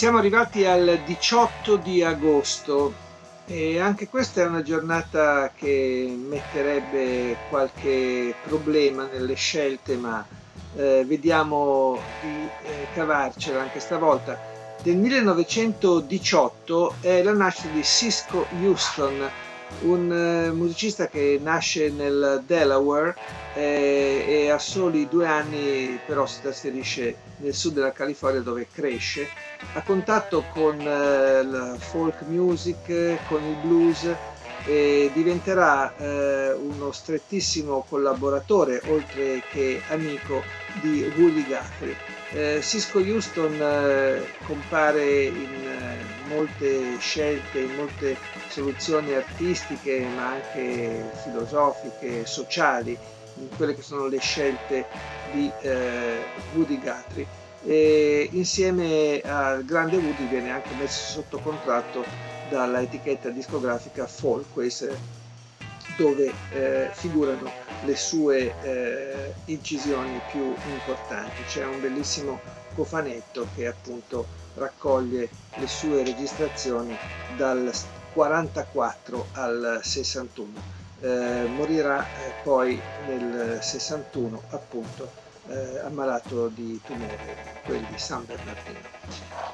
Siamo arrivati al 18 di agosto e anche questa è una giornata che metterebbe qualche problema nelle scelte, ma eh, vediamo di eh, cavarcela anche stavolta. Del 1918 è la nascita di Cisco Houston, un eh, musicista che nasce nel Delaware eh, e a soli due anni però si trasferisce nel sud della California dove cresce, ha contatto con eh, la folk music, con il blues e diventerà eh, uno strettissimo collaboratore oltre che amico di Woody Guthrie. Eh, Cisco Houston eh, compare in eh, molte scelte, in molte soluzioni artistiche ma anche filosofiche, sociali, in quelle che sono le scelte di eh, Woody Guthrie. E insieme al grande Woody viene anche messo sotto contratto dalla etichetta discografica Folkways dove eh, figurano le sue eh, incisioni più importanti. C'è un bellissimo cofanetto che appunto raccoglie le sue registrazioni dal 44 al 61 eh, morirà eh, poi nel 61 appunto eh, ammalato di tumore, quelli di San Bernardino.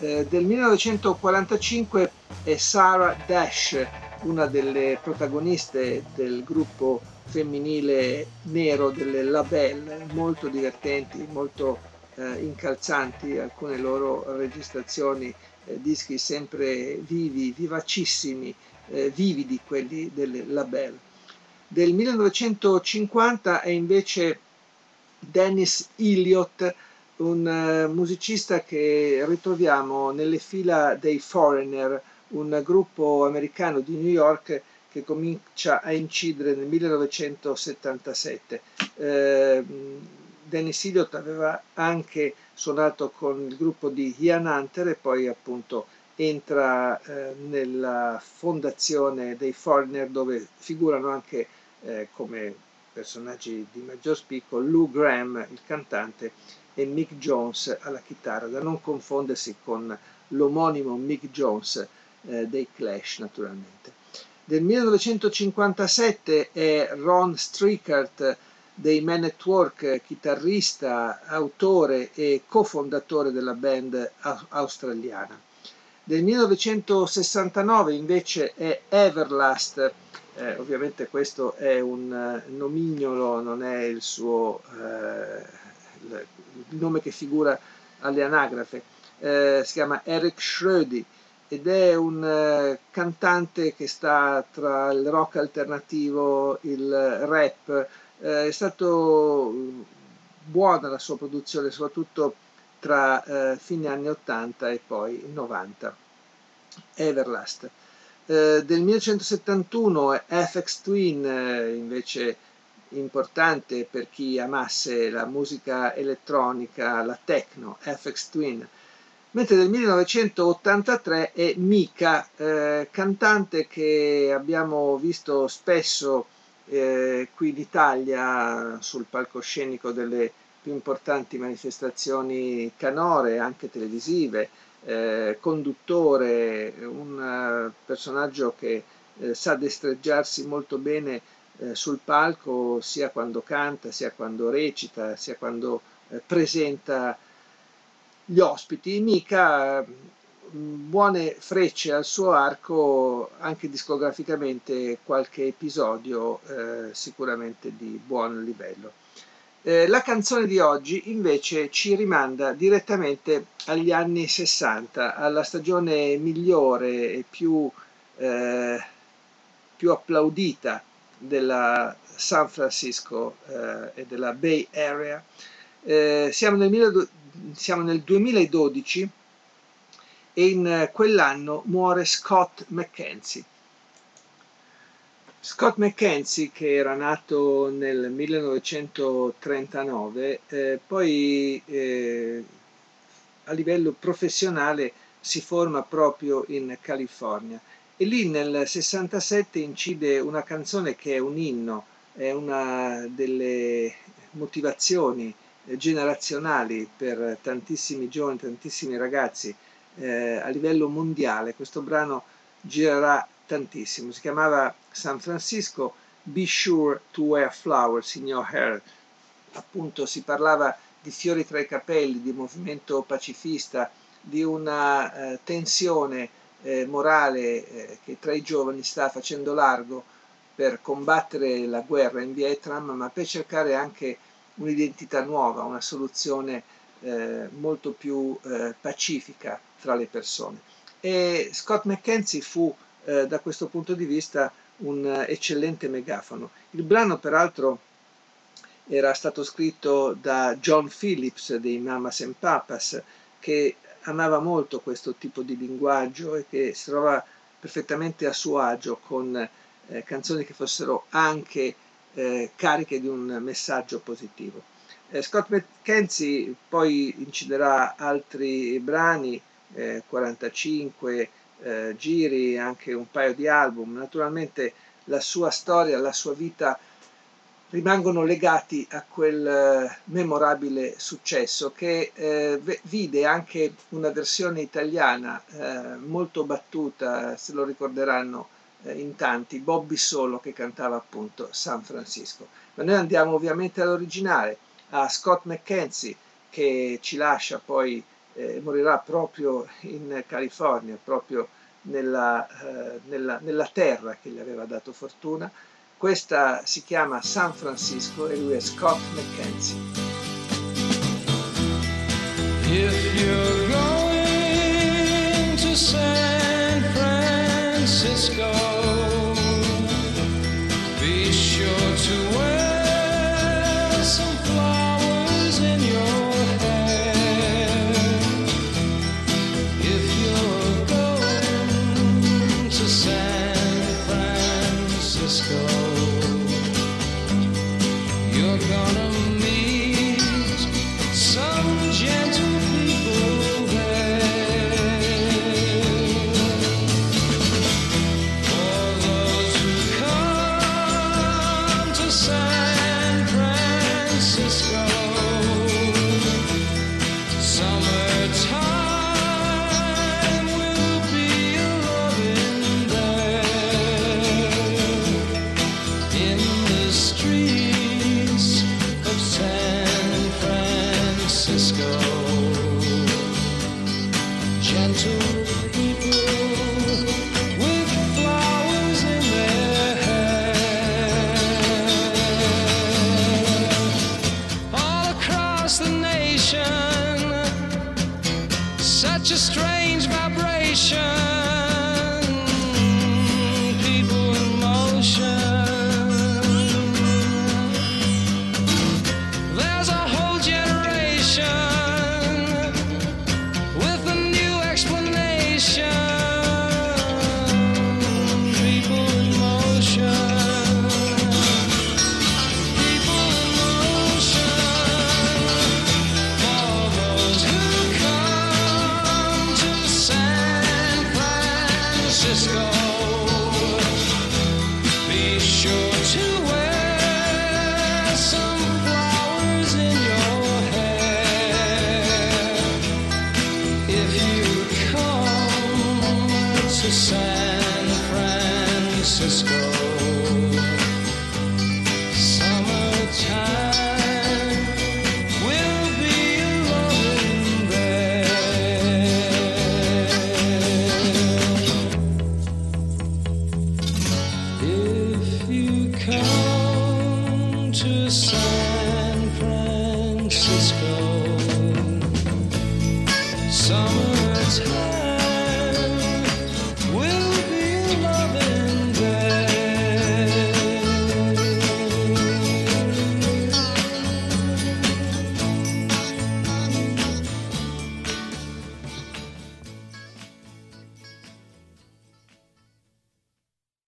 Eh, del 1945 è Sarah Dash, una delle protagoniste del gruppo femminile nero delle Labelle, molto divertenti, molto eh, incalzanti, alcune loro registrazioni, eh, dischi sempre vivi, vivacissimi, eh, vividi quelli delle Labelle del 1950 è invece Dennis Elliott, un uh, musicista che ritroviamo nelle fila dei Foreigner, un gruppo americano di New York che comincia a incidere nel 1977. Eh, Dennis Elliott aveva anche suonato con il gruppo di Ian Hunter e poi appunto entra eh, nella fondazione dei Foreigner dove figurano anche eh, come personaggi di maggior spicco Lou Graham, il cantante, e Mick Jones alla chitarra, da non confondersi con l'omonimo Mick Jones eh, dei Clash naturalmente. Del 1957 è Ron Strickert dei Man at Work, chitarrista, autore e cofondatore della band australiana. Del 1969 invece è Everlast, eh, ovviamente questo è un uh, nomignolo, non è il suo eh, il nome che figura alle anagrafe, eh, si chiama Eric Schrödi ed è un uh, cantante che sta tra il rock alternativo, il rap, eh, è stato buona la sua produzione, soprattutto tra eh, fine anni 80 e poi 90. Everlast. Eh, del 1971 FX Twin eh, invece importante per chi amasse la musica elettronica, la techno, FX Twin, mentre del 1983 è Mika, eh, cantante che abbiamo visto spesso eh, qui in Italia sul palcoscenico delle più importanti manifestazioni canore, anche televisive, eh, conduttore, un uh, personaggio che eh, sa destreggiarsi molto bene eh, sul palco sia quando canta, sia quando recita, sia quando eh, presenta gli ospiti. Mica mm, buone frecce al suo arco, anche discograficamente qualche episodio eh, sicuramente di buon livello. Eh, la canzone di oggi invece ci rimanda direttamente agli anni 60, alla stagione migliore e più, eh, più applaudita della San Francisco eh, e della Bay Area. Eh, siamo nel siamo nel 2012 e in quell'anno muore Scott McKenzie. Scott McKenzie, che era nato nel 1939, eh, poi eh, a livello professionale si forma proprio in California e lì nel 67 incide una canzone che è un inno, è una delle motivazioni eh, generazionali per tantissimi giovani, tantissimi ragazzi eh, a livello mondiale. Questo brano girerà tantissimo, si chiamava San Francisco Be Sure to Wear Flowers in Your Hair. Appunto si parlava di fiori tra i capelli, di movimento pacifista, di una eh, tensione eh, morale eh, che tra i giovani sta facendo largo per combattere la guerra in Vietnam, ma per cercare anche un'identità nuova, una soluzione eh, molto più eh, pacifica tra le persone. E Scott McKenzie fu eh, da questo punto di vista un eccellente megafono. Il brano peraltro era stato scritto da John Phillips dei Mamas and Papas che amava molto questo tipo di linguaggio e che si trova perfettamente a suo agio con eh, canzoni che fossero anche eh, cariche di un messaggio positivo. Eh, Scott McKenzie poi inciderà altri brani, 45 eh, eh, giri, anche un paio di album. Naturalmente la sua storia, la sua vita rimangono legati a quel eh, memorabile successo che eh, vide anche una versione italiana eh, molto battuta, se lo ricorderanno eh, in tanti, Bobby Solo che cantava appunto San Francisco. Ma noi andiamo ovviamente all'originale, a Scott McKenzie che ci lascia poi, eh, morirà proprio in California, proprio nella, eh, nella, nella terra che gli aveva dato fortuna questa si chiama San Francisco e lui è Scott McKenzie. If you're San Francisco. You're gonna meet some gentle people there. For those who come to San Francisco. Francisco. Gentle people with flowers in their hair. All across the nation, such a strange vibration.